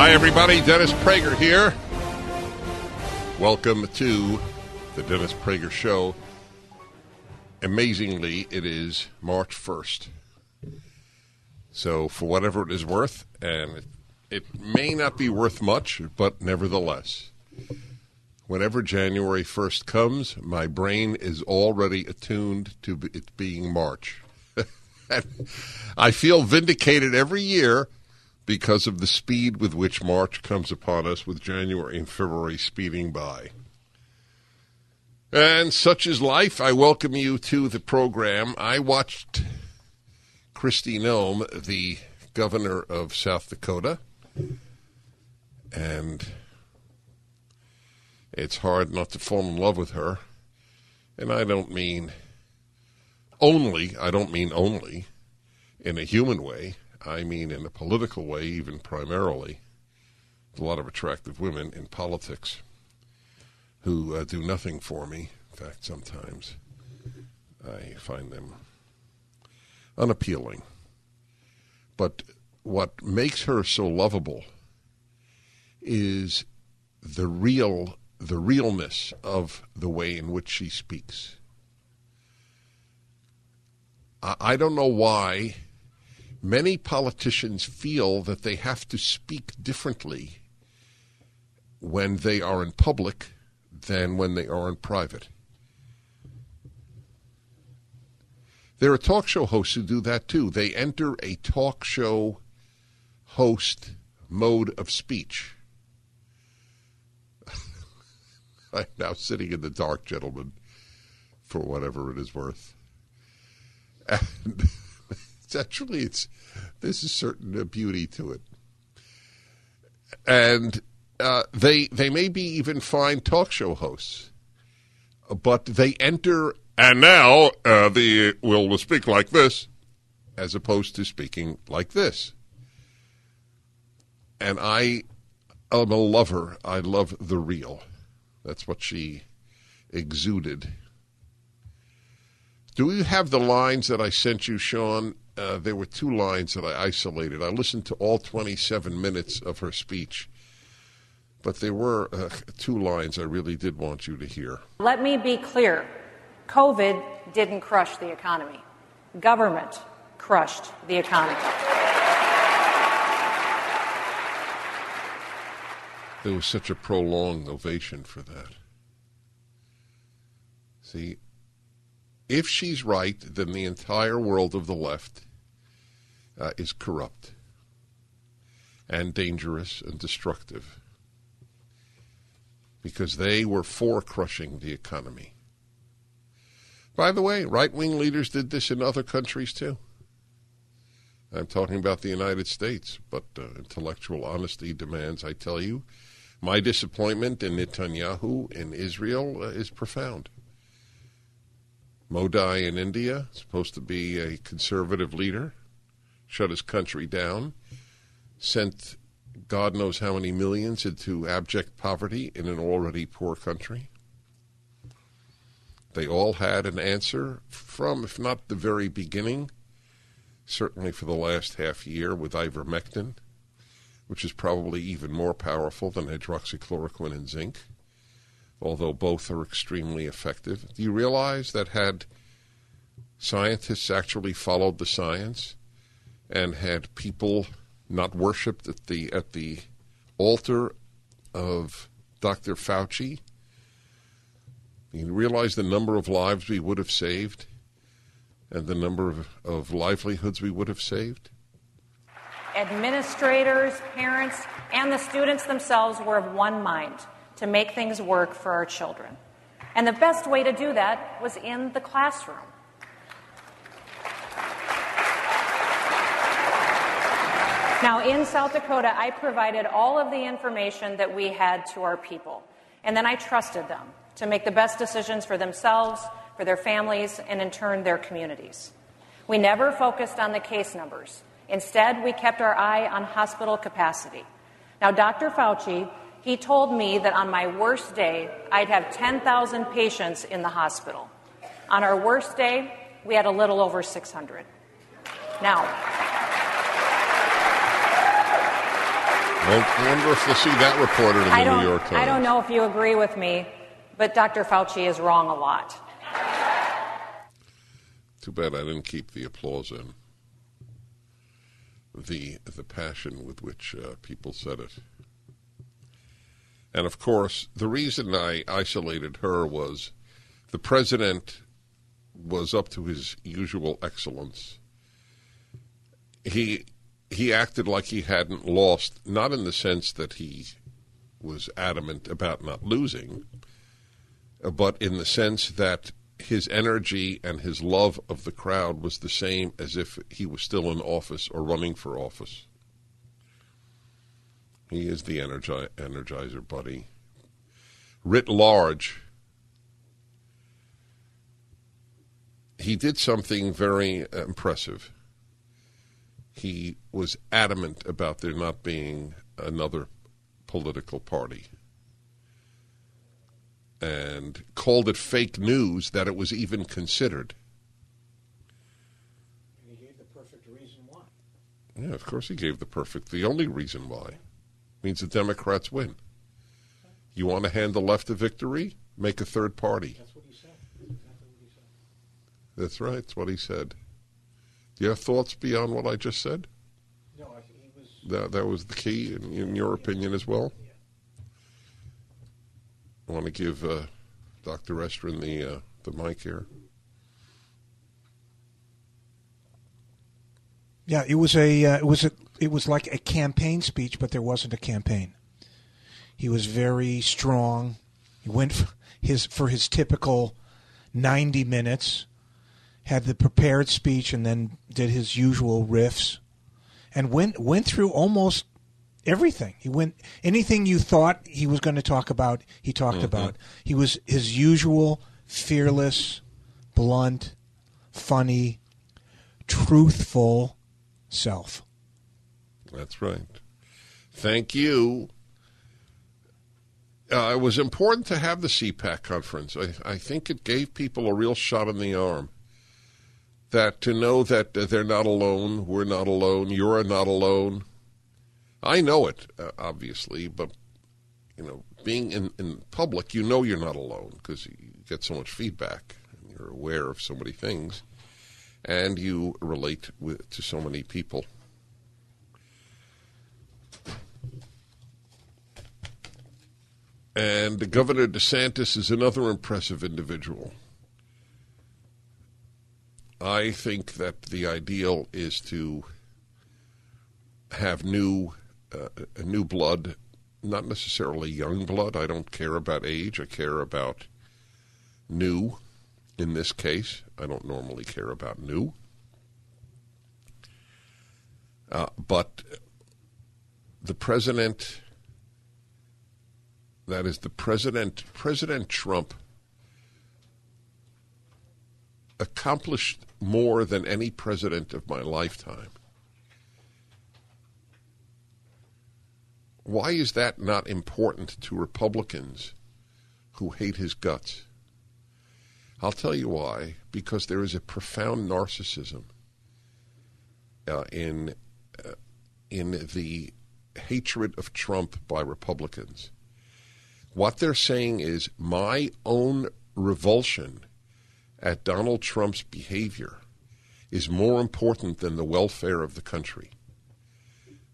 Hi, everybody. Dennis Prager here. Welcome to the Dennis Prager Show. Amazingly, it is March 1st. So, for whatever it is worth, and it, it may not be worth much, but nevertheless, whenever January 1st comes, my brain is already attuned to it being March. I feel vindicated every year because of the speed with which March comes upon us, with January and February speeding by. And such is life. I welcome you to the program. I watched Kristi Noem, the governor of South Dakota, and it's hard not to fall in love with her. And I don't mean only, I don't mean only in a human way. I mean in a political way, even primarily. a lot of attractive women in politics who uh, do nothing for me. In fact, sometimes I find them unappealing. But what makes her so lovable is the real the realness of the way in which she speaks. I, I don't know why many politicians feel that they have to speak differently when they are in public than when they are in private. There are talk show hosts who do that too. They enter a talk show host mode of speech. I'm now sitting in the dark, gentlemen, for whatever it is worth. And actually it's there's a certain beauty to it, and uh, they they may be even fine talk show hosts, but they enter and now uh, the will speak like this, as opposed to speaking like this. And I am a lover. I love the real. That's what she exuded. Do you have the lines that I sent you, Sean? Uh, there were two lines that I isolated. I listened to all 27 minutes of her speech, but there were uh, two lines I really did want you to hear. Let me be clear COVID didn't crush the economy, government crushed the economy. There was such a prolonged ovation for that. See, if she's right, then the entire world of the left uh, is corrupt and dangerous and destructive because they were for crushing the economy. By the way, right wing leaders did this in other countries too. I'm talking about the United States, but uh, intellectual honesty demands I tell you my disappointment in Netanyahu in Israel uh, is profound. Modi in India, supposed to be a conservative leader, shut his country down, sent God knows how many millions into abject poverty in an already poor country. They all had an answer from, if not the very beginning, certainly for the last half year with ivermectin which is probably even more powerful than hydroxychloroquine and zinc, although both are extremely effective. Do you realize that had scientists actually followed the science and had people not worshipped at the at the altar of Dr. Fauci, you realize the number of lives we would have saved and the number of, of livelihoods we would have saved? administrators, parents, and the students themselves were of one mind to make things work for our children. And the best way to do that was in the classroom. Now, in South Dakota, I provided all of the information that we had to our people. And then I trusted them to make the best decisions for themselves, for their families, and in turn, their communities. We never focused on the case numbers. Instead, we kept our eye on hospital capacity. Now, Dr. Fauci, he told me that on my worst day, I'd have 10,000 patients in the hospital. On our worst day, we had a little over 600. Now, I wonder if we'll see that reported in I the don't, New York Times. I don't know if you agree with me, but Dr. Fauci is wrong a lot. Too bad I didn't keep the applause in. The the passion with which uh, people said it. And of course, the reason I isolated her was the president was up to his usual excellence. He he acted like he hadn't lost, not in the sense that he was adamant about not losing, but in the sense that his energy and his love of the crowd was the same as if he was still in office or running for office. He is the energi- energizer buddy. Writ large, he did something very impressive. He was adamant about there not being another political party and called it fake news that it was even considered. And he gave the perfect reason why. Yeah, of course he gave the perfect, the only reason why. Means the Democrats win. You want to hand the left a victory? Make a third party. That's what he said. That's exactly what he said. That's right, that's what he said. Do you have thoughts beyond what I just said? No, I, he was. That, that was the key, in, in your opinion as well? I want to give uh, Dr. Estrin the, uh, the mic here. Yeah, it was a uh, it was a it was like a campaign speech, but there wasn't a campaign. He was very strong. He went for his for his typical ninety minutes, had the prepared speech, and then did his usual riffs, and went went through almost everything. He went anything you thought he was going to talk about. He talked about. He was his usual fearless, blunt, funny, truthful self. That's right. Thank you. Uh, it was important to have the CPAC conference. I, I think it gave people a real shot in the arm. That to know that they're not alone, we're not alone, you're not alone. I know it, uh, obviously, but you know, being in, in public, you know you're not alone because you get so much feedback and you're aware of so many things, and you relate with, to so many people. And Governor DeSantis is another impressive individual. I think that the ideal is to have new, uh, new blood, not necessarily young blood. I don't care about age. I care about new. In this case, I don't normally care about new. Uh, but the president that is the president president Trump accomplished more than any president of my lifetime. Why is that not important to Republicans who hate his guts? I'll tell you why. Because there is a profound narcissism uh, in uh, in the hatred of Trump by Republicans. What they're saying is my own revulsion at Donald Trump's behavior is more important than the welfare of the country.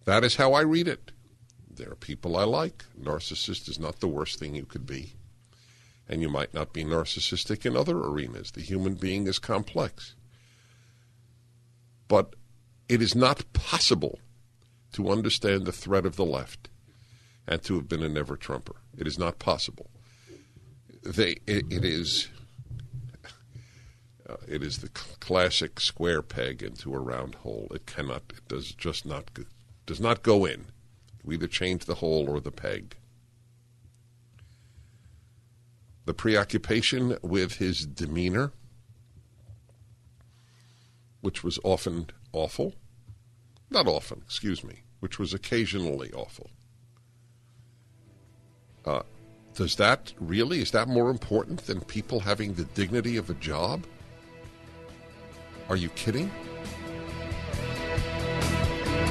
That is how I read it. There are people I like. Narcissist is not the worst thing you could be. And you might not be narcissistic in other arenas. The human being is complex. But it is not possible to understand the threat of the left and to have been a never Trumper. It is not possible. they it, it is it is the cl- classic square peg into a round hole. It cannot. It does just not does not go in. We either change the hole or the peg. The preoccupation with his demeanor, which was often awful, not often, excuse me, which was occasionally awful. Uh, does that really, is that more important than people having the dignity of a job? Are you kidding?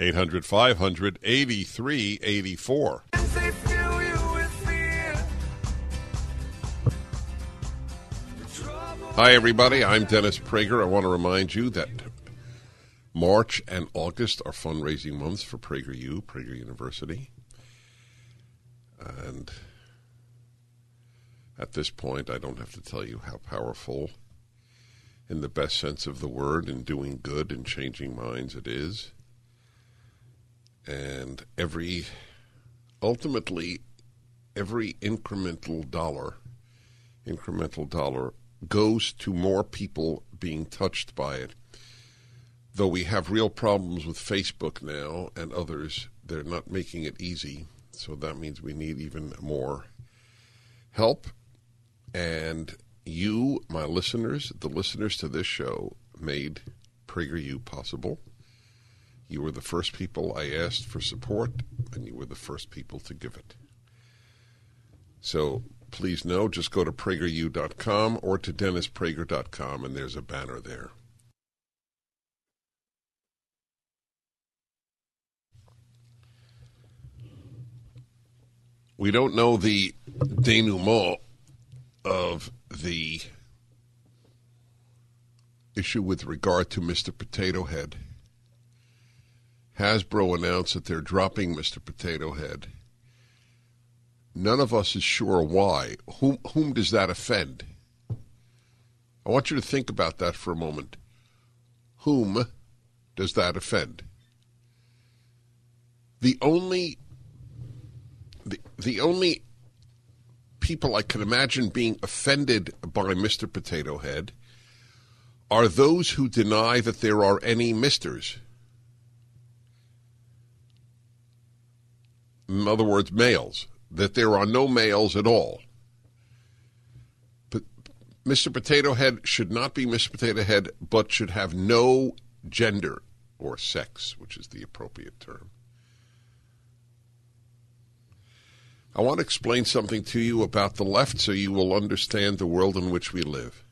800 500 8384. Hi, everybody. I'm Dennis Prager. I want to remind you that March and August are fundraising months for PragerU, Prager University. And at this point, I don't have to tell you how powerful, in the best sense of the word, in doing good and changing minds it is. And every, ultimately, every incremental dollar, incremental dollar goes to more people being touched by it. Though we have real problems with Facebook now and others, they're not making it easy. So that means we need even more help. And you, my listeners, the listeners to this show, made PragerU possible. You were the first people I asked for support, and you were the first people to give it. So please know, just go to prageru.com or to dennisprager.com, and there's a banner there. We don't know the denouement of the issue with regard to Mr. Potato Head. Hasbro announced that they're dropping Mr. Potato Head. None of us is sure why. Whom, whom does that offend? I want you to think about that for a moment. Whom does that offend? The only the, the only people I can imagine being offended by Mr. Potato Head are those who deny that there are any misters. In other words, males, that there are no males at all. But Mr. Potato Head should not be Mr. Potato Head, but should have no gender or sex, which is the appropriate term. I want to explain something to you about the left so you will understand the world in which we live.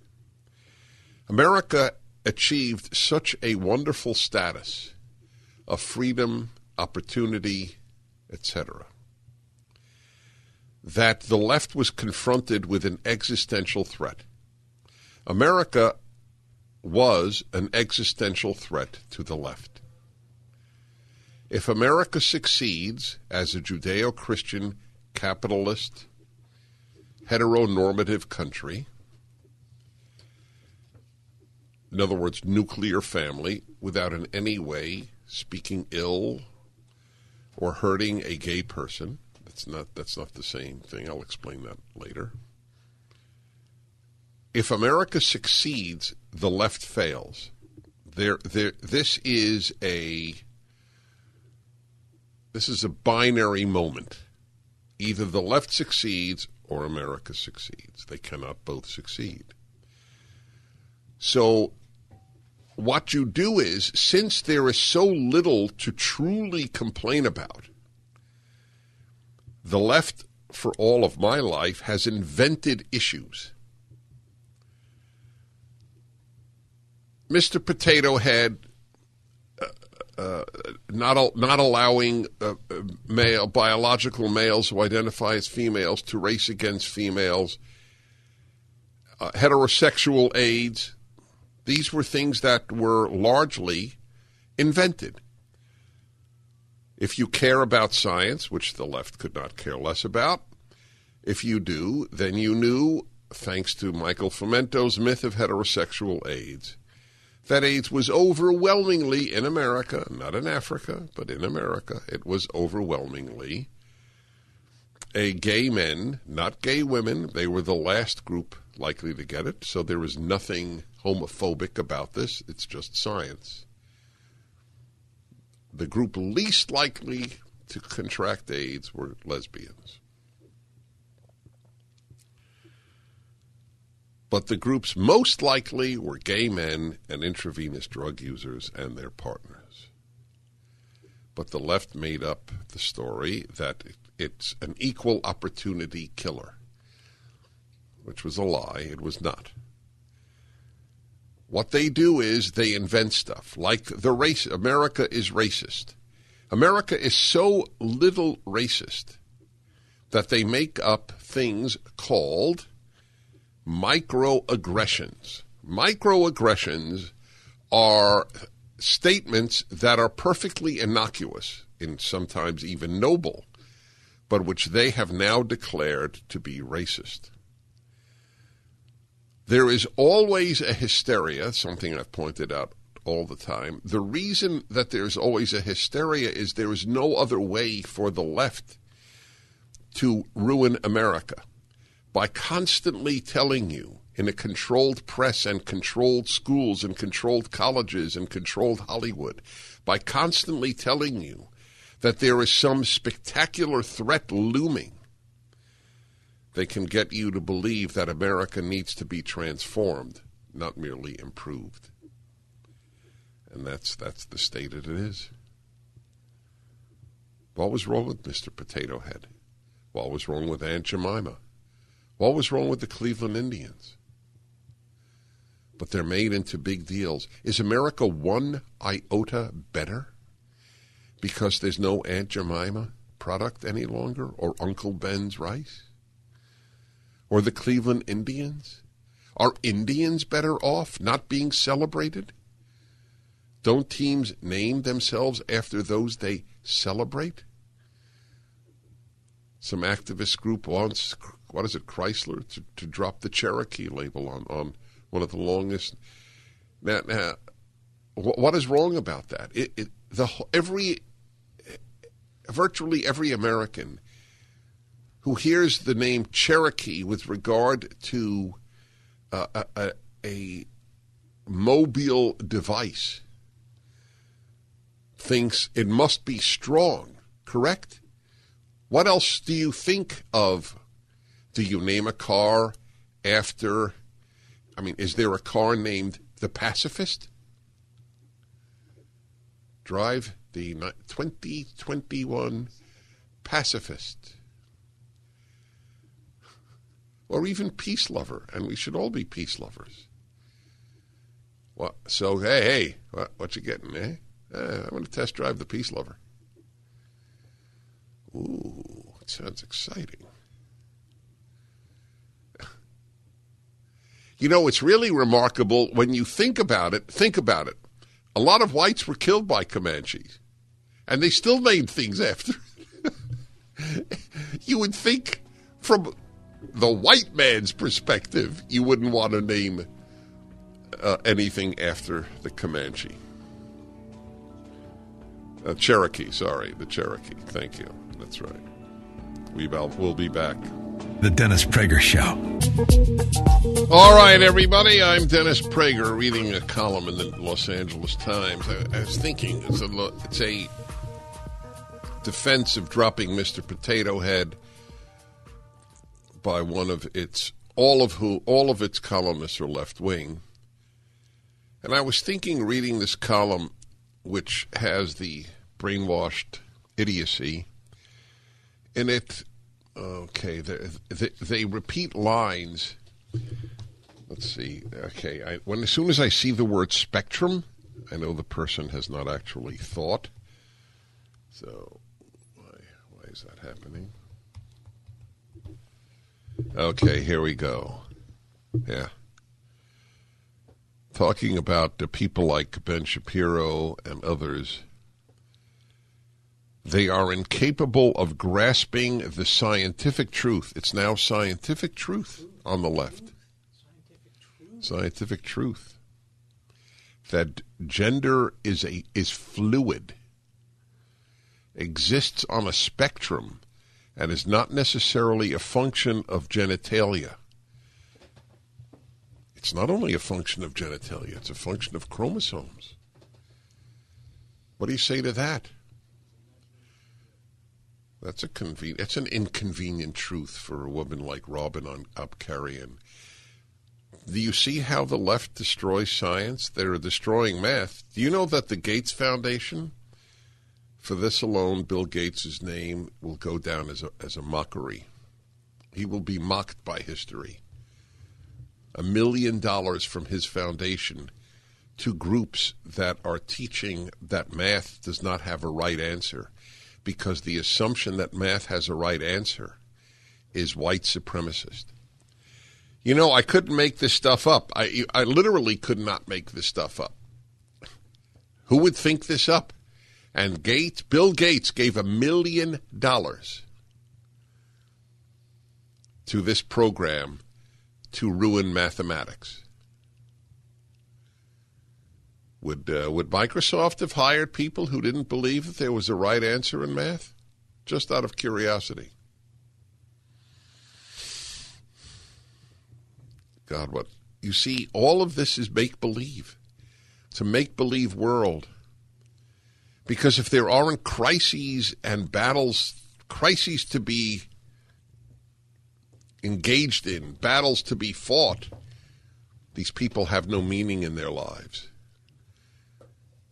America achieved such a wonderful status of freedom, opportunity, etc., that the left was confronted with an existential threat. America was an existential threat to the left. If America succeeds as a Judeo Christian capitalist, heteronormative country, in other words, nuclear family, without in any way speaking ill or hurting a gay person. That's not that's not the same thing. I'll explain that later. If America succeeds, the left fails. There, there. This is a this is a binary moment. Either the left succeeds or America succeeds. They cannot both succeed. So, what you do is, since there is so little to truly complain about, the left, for all of my life, has invented issues. Mr. Potato Head uh, not not allowing uh, uh, male biological males who identify as females to race against females, uh, heterosexual AIDS. These were things that were largely invented. If you care about science, which the left could not care less about, if you do, then you knew, thanks to Michael Fumento's myth of heterosexual AIDS, that AIDS was overwhelmingly in America, not in Africa, but in America, it was overwhelmingly a gay men, not gay women. They were the last group likely to get it, so there is nothing homophobic about this. It's just science. The group least likely to contract AIDS were lesbians. But the groups most likely were gay men and intravenous drug users and their partners. But the left made up the story that it's an equal opportunity killer, which was a lie. It was not. What they do is they invent stuff like the race. America is racist. America is so little racist that they make up things called microaggressions. Microaggressions are statements that are perfectly innocuous and sometimes even noble, but which they have now declared to be racist. There is always a hysteria, something I've pointed out all the time. The reason that there's always a hysteria is there is no other way for the left to ruin America by constantly telling you in a controlled press and controlled schools and controlled colleges and controlled Hollywood, by constantly telling you that there is some spectacular threat looming, they can get you to believe that America needs to be transformed, not merely improved. And that's that's the state that it is. What was wrong with Mr. Potato Head? What was wrong with Aunt Jemima? What was wrong with the Cleveland Indians? But they're made into big deals. Is America one iota better because there's no Aunt Jemima product any longer or Uncle Ben's rice? Or the Cleveland Indians? Are Indians better off not being celebrated? Don't teams name themselves after those they celebrate? Some activist group wants what is it, Chrysler, to, to drop the Cherokee label on, on one of the longest. Now, now what is wrong about that? It, it, the every virtually every American who hears the name Cherokee with regard to uh, a, a, a mobile device thinks it must be strong, correct? What else do you think of do you name a car after? I mean, is there a car named the Pacifist? Drive the 2021 Pacifist. Or even peace lover, and we should all be peace lovers. What? So hey, hey, what, what you getting, eh? I'm going to test drive the peace lover. Ooh, it sounds exciting. You know, it's really remarkable when you think about it. Think about it. A lot of whites were killed by Comanches, and they still named things after. you would think, from the white man's perspective, you wouldn't want to name uh, anything after the Comanche. Uh, Cherokee, sorry, the Cherokee. Thank you. That's right. We will be back. The Dennis Prager Show. All right, everybody. I'm Dennis Prager, reading a column in the Los Angeles Times. I, I was thinking it's a it's a defense of dropping Mr. Potato Head by one of its all of who all of its columnists are left wing, And I was thinking, reading this column, which has the brainwashed idiocy in it. Okay, they, they, repeat lines. Let's see. Okay, I, when as soon as I see the word spectrum, I know the person has not actually thought. So, why why is that happening? Okay, here we go. Yeah. Talking about the people like Ben Shapiro and others, they are incapable of grasping the scientific truth. It's now scientific truth on the left. Scientific truth. That gender is a is fluid, exists on a spectrum, and is not necessarily a function of genitalia. It's not only a function of genitalia, it's a function of chromosomes. What do you say to that? That's a conven- That's an inconvenient truth for a woman like Robin on. Do you see how the left destroys science? They're destroying math. Do you know that the Gates Foundation, for this alone, Bill Gates' name will go down as a, as a mockery. He will be mocked by history. A million dollars from his foundation to groups that are teaching that math does not have a right answer because the assumption that math has a right answer is white supremacist. You know, I couldn't make this stuff up. I, I literally could not make this stuff up. Who would think this up? And Gates, Bill Gates gave a million dollars to this program to ruin mathematics. Would uh, would Microsoft have hired people who didn't believe that there was a right answer in math? Just out of curiosity. God, what you see, all of this is make believe. It's a make believe world. Because if there aren't crises and battles, crises to be engaged in, battles to be fought, these people have no meaning in their lives.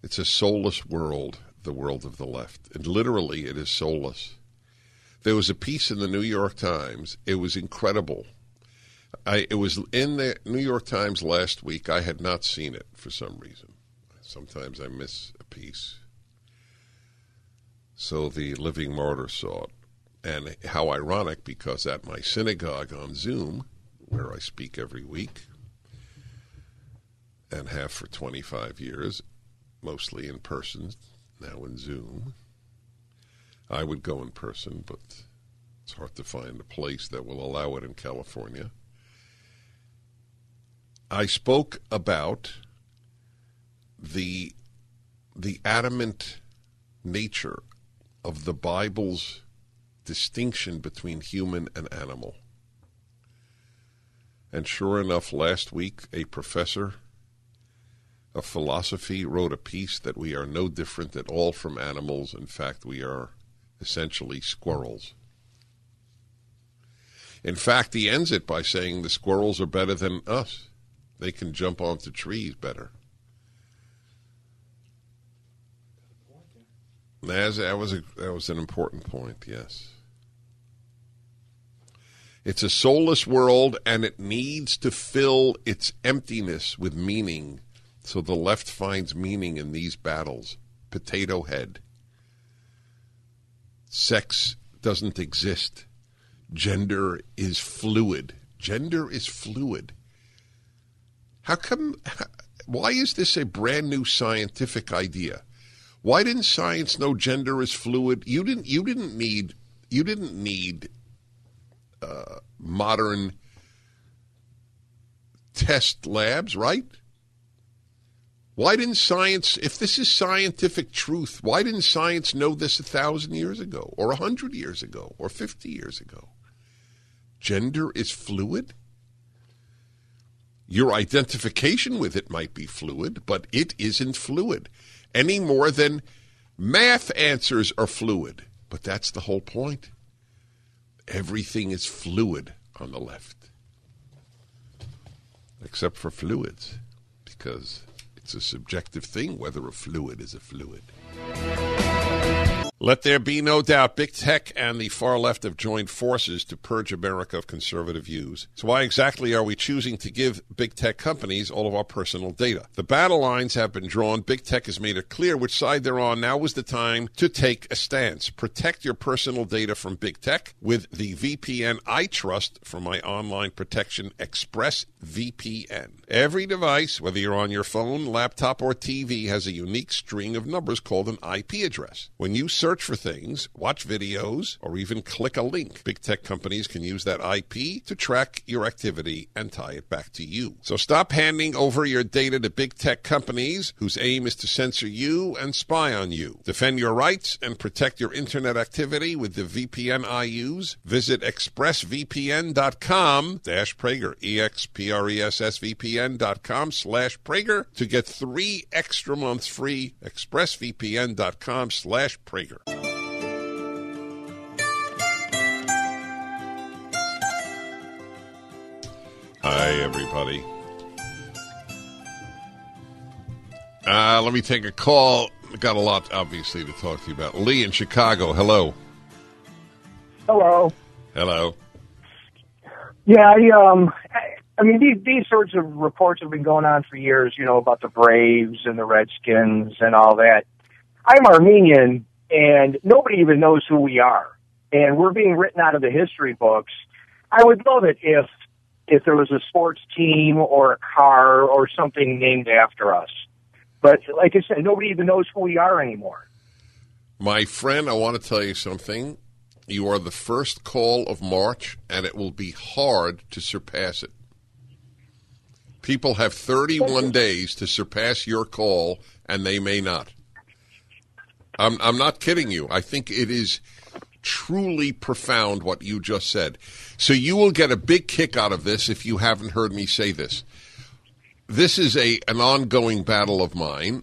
It's a soulless world, the world of the left. And literally, it is soulless. There was a piece in the New York Times. It was incredible. I, it was in the New York Times last week. I had not seen it for some reason. Sometimes I miss a piece. So the living martyr saw it. And how ironic, because at my synagogue on Zoom, where I speak every week and have for 25 years, mostly in person, now in Zoom, I would go in person, but it's hard to find a place that will allow it in California. I spoke about the the adamant nature of the Bible's distinction between human and animal. And sure enough, last week a professor of philosophy wrote a piece that we are no different at all from animals. In fact, we are essentially squirrels. In fact, he ends it by saying the squirrels are better than us. They can jump onto trees better. That was a, that was an important point. Yes, it's a soulless world, and it needs to fill its emptiness with meaning. So the left finds meaning in these battles. Potato head. Sex doesn't exist. Gender is fluid. Gender is fluid. How come? Why is this a brand new scientific idea? Why didn't science know gender is fluid? You didn't. You didn't need. You didn't need uh, modern test labs, right? Why didn't science, if this is scientific truth, why didn't science know this a thousand years ago, or a hundred years ago, or fifty years ago? Gender is fluid. Your identification with it might be fluid, but it isn't fluid any more than math answers are fluid. But that's the whole point. Everything is fluid on the left, except for fluids, because It's a subjective thing whether a fluid is a fluid. Let there be no doubt, big tech and the far left have joined forces to purge America of conservative views. So, why exactly are we choosing to give big tech companies all of our personal data? The battle lines have been drawn. Big tech has made it clear which side they're on. Now is the time to take a stance. Protect your personal data from big tech with the VPN I trust for my online protection, Express VPN. Every device, whether you're on your phone, laptop, or TV, has a unique string of numbers called an IP address. When you search for things, watch videos, or even click a link, big tech companies can use that IP to track your activity and tie it back to you. So stop handing over your data to big tech companies whose aim is to censor you and spy on you. Defend your rights and protect your internet activity with the VPN I use. Visit expressvpn.com dash Prager, E-X-P-R-E-S-S-V-P-N.com slash Prager to get three extra months free. expressvpn.com slash Prager. Hi, everybody. Uh, let me take a call. Got a lot, obviously, to talk to you about. Lee in Chicago. Hello. Hello. Hello. Yeah, I, um, I, I mean, these, these sorts of reports have been going on for years, you know, about the Braves and the Redskins and all that. I'm Armenian, and nobody even knows who we are. And we're being written out of the history books. I would love it if, if there was a sports team or a car or something named after us. But like I said, nobody even knows who we are anymore. My friend, I want to tell you something. You are the first call of March, and it will be hard to surpass it. People have 31 days to surpass your call, and they may not. I'm, I'm not kidding you. I think it is truly profound what you just said. So you will get a big kick out of this if you haven't heard me say this. This is a an ongoing battle of mine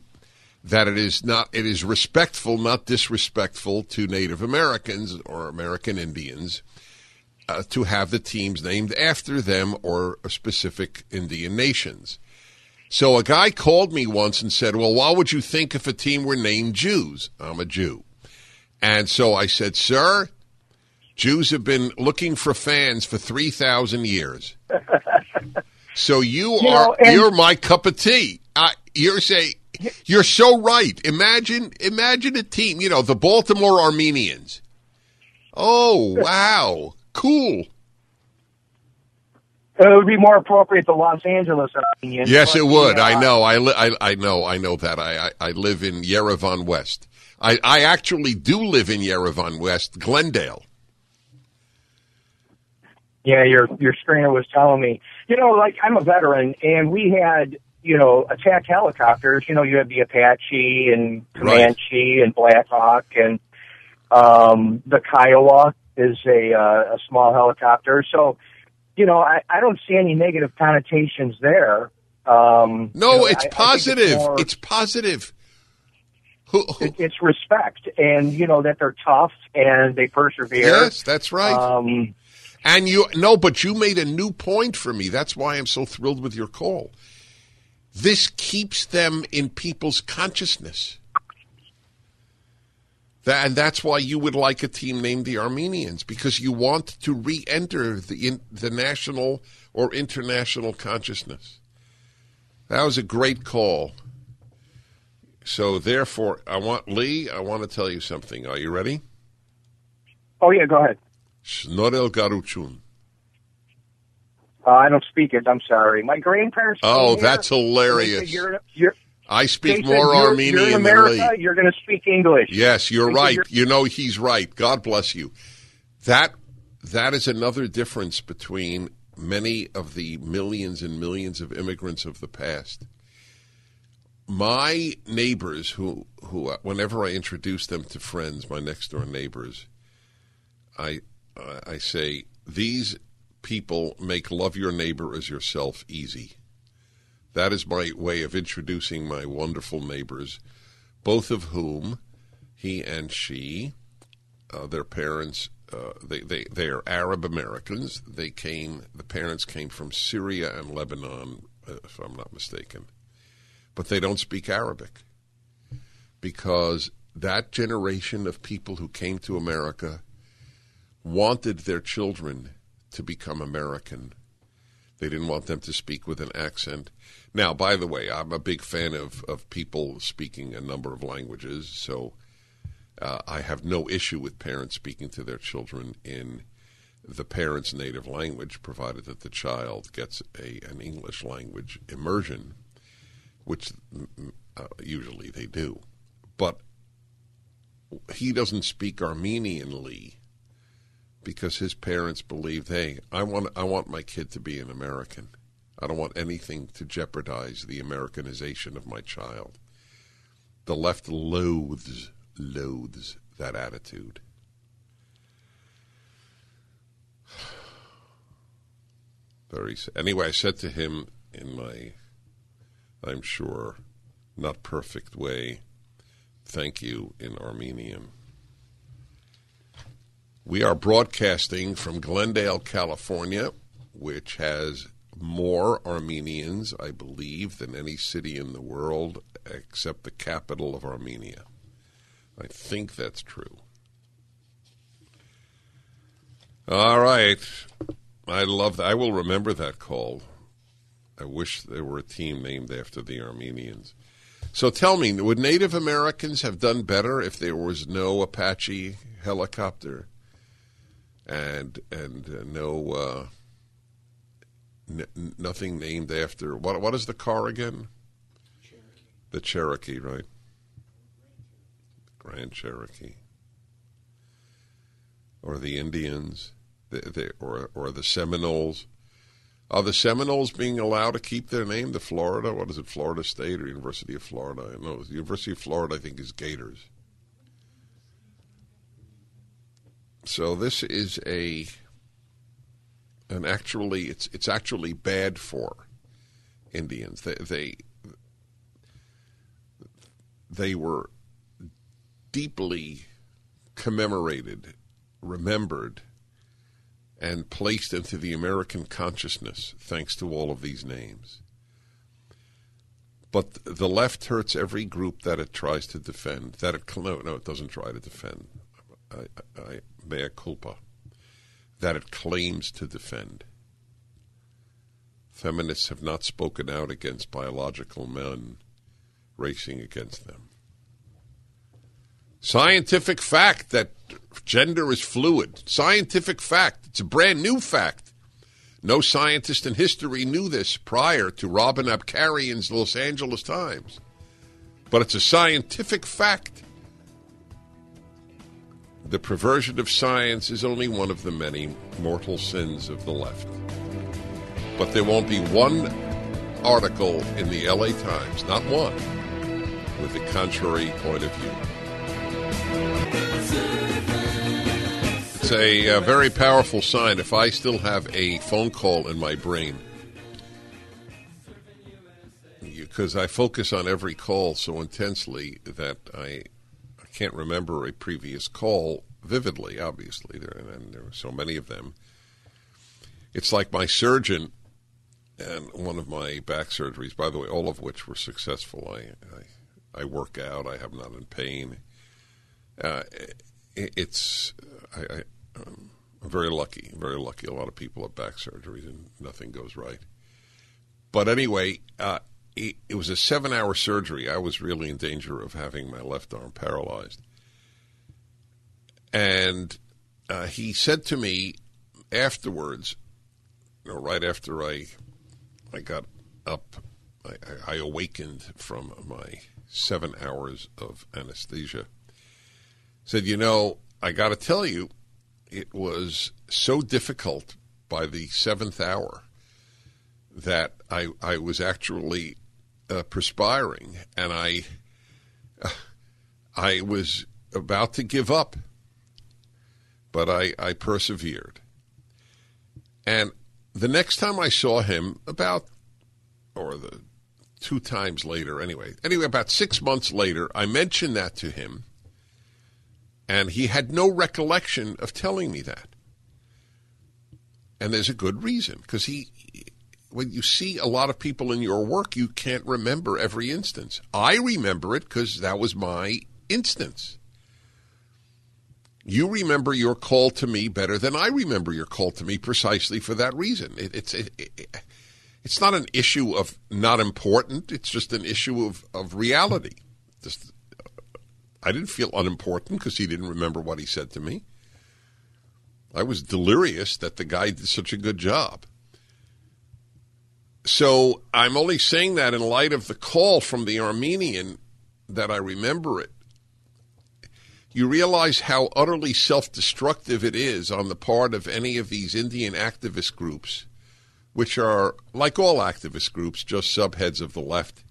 that it is not it is respectful, not disrespectful to Native Americans or American Indians uh, to have the teams named after them or specific Indian nations. So a guy called me once and said, "Well, why would you think if a team were named Jews?" I'm a Jew, and so I said, "Sir, Jews have been looking for fans for three thousand years." So you, You are know, and- you're my cup of tea. I, you're saying you're so right. Imagine imagine a team, you know, the Baltimore Armenians. Oh, wow. Cool. It would be more appropriate the Los Angeles Armenians. Yes, but, it would. yeah, I know. I, li- I I know. I know that. I I, I live in Yerevan West. I I actually do live in Yerevan West, Glendale. Yeah, your your screener was telling me. You know, like I'm a veteran, and we had you know attack helicopters. You know, you had the Apache and Comanche and Black Hawk, and um, the Kiowa is a uh, a small helicopter. So, you know, I, I don't see any negative connotations there. Um, No, you know, it's I- I think positive. more- it's positive. Who, who, it, it's respect, and you know that they're tough and they persevere. yes, that's right. Um, And you no, but you made a new point for me. That's why I'm so thrilled with your call. This keeps them in people's consciousness. That, and that's why you would like a team named the Armenians because you want to re-enter the in, the national or international consciousness. That was a great call. So therefore, I want Lee. I want to tell you something. Are you ready? oh yeah, go ahead. Snorel Garuchun. Uh, I don't speak it. I'm sorry. My grandparents. Oh, here, that's they hilarious. said, You're, you're, I speak said, more you're, Armenian you're in than America. Lee. You're going to speak English. Yes, you're right. you're- You know he's right. God bless you. That that is another difference between many of the millions and millions of immigrants of the past. My neighbors, who who uh, whenever I introduce them to friends, my next door neighbors, I I say these people make love your neighbor as yourself easy. That is my way of introducing my wonderful neighbors, both of whom, he and she, uh, their parents, uh, they, they, they are Arab Americans. They came, the parents came from Syria and Lebanon, uh, if I'm not mistaken. but they don't speak Arabic because that generation of people who came to America wanted their children to become American. They didn't want them to speak with an accent. Now, by the way, I'm a big fan of, of people speaking a number of languages, so uh, I have no issue with parents speaking to their children in the parent's native language, provided that the child gets a an English language immersion, which uh, usually they do. But he doesn't speak Armenianly because his parents believed, hey, I want I want my kid to be an American. I don't want anything to jeopardize the Americanization of my child. The left loathes loathes that attitude. Very anyway, I said to him in my, I'm sure, not perfect way, thank you in Armenian. We are broadcasting from Glendale, California, which has more Armenians, I believe, than any city in the world except the capital of Armenia. I think that's true. All right. I love that. I will remember that call. I wish there were a team named after the Armenians. So tell me, would Native Americans have done better if there was no Apache helicopter and and uh, no uh, n- nothing named after what? What is the car again? Cherokee. The Cherokee, right? Grand Cherokee, or the Indians, the, the, or or the Seminoles. Are the Seminoles being allowed to keep their name? The Florida, what is it, Florida State or University of Florida? No, the University of Florida, I think, is Gators. So this is a an actually it's it's actually bad for Indians. They they they were deeply commemorated, remembered, and placed into the American consciousness thanks to all of these names. But the left hurts every group that it tries to defend. That it no, no, it doesn't try to defend. I, I, mea culpa. That it claims to defend. Feminists have not spoken out against biological men racing against them. Scientific fact that gender is fluid. Scientific fact. It's a brand new fact. No scientist in history knew this prior to Robin Abcarian's Los Angeles Times. But it's a scientific fact. The perversion of science is only one of the many mortal sins of the left. But there won't be one article in the LA Times, not one, with a contrary point of view. It's a, a, very powerful sign if I still have a phone call in my brain. Because I focus on every call so intensely that I can't remember a previous call vividly, obviously, there, and there were so many of them. It's like my surgeon and one of my back surgeries, by the way, all of which were successful. I, I, I work out, I have not in pain. Uh, it, it's I, I, am very lucky, very lucky. A lot of people have back surgeries and nothing goes right. But anyway, uh, it, was a seven-hour surgery. I was really in danger of having my left arm paralyzed, and uh, he said to me afterwards, you know, right after I I got up, I, I awakened from my seven hours of anesthesia said, You know, I got to tell you, it was so difficult by the seventh hour that I, I was actually uh, perspiring and I, I was about to give up, but I, I persevered. And the next time I saw him, about, or the two times later, anyway, anyway, about six months later, I mentioned that to him and he had no recollection of telling me that. And there's a good reason because he when you see a lot of people in your work, you can't remember every instance. I remember it because that was my instance. You remember your call to me better than I remember your call to me precisely for that reason. It, it's it, it, it's not an issue of not important. It's just an issue of, of reality. Just, I didn't feel unimportant because he didn't remember what he said to me. I was delirious that the guy did such a good job. So I'm only saying that in light of the call from the Armenian that I remember it. You realize how utterly self destructive it is on the part of any of these Indian activist groups, which are, like all activist groups, just subheads of the left.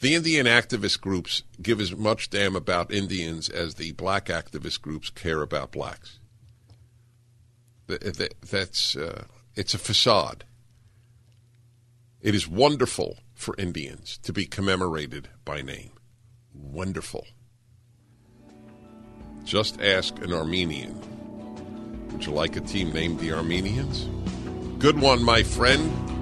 The Indian activist groups give as much damn about Indians as the black activist groups care about blacks. That's uh, it's a facade. It is wonderful for Indians to be commemorated by name. Wonderful. Just ask an Armenian. Would you like a team named the Armenians? Good one, my friend.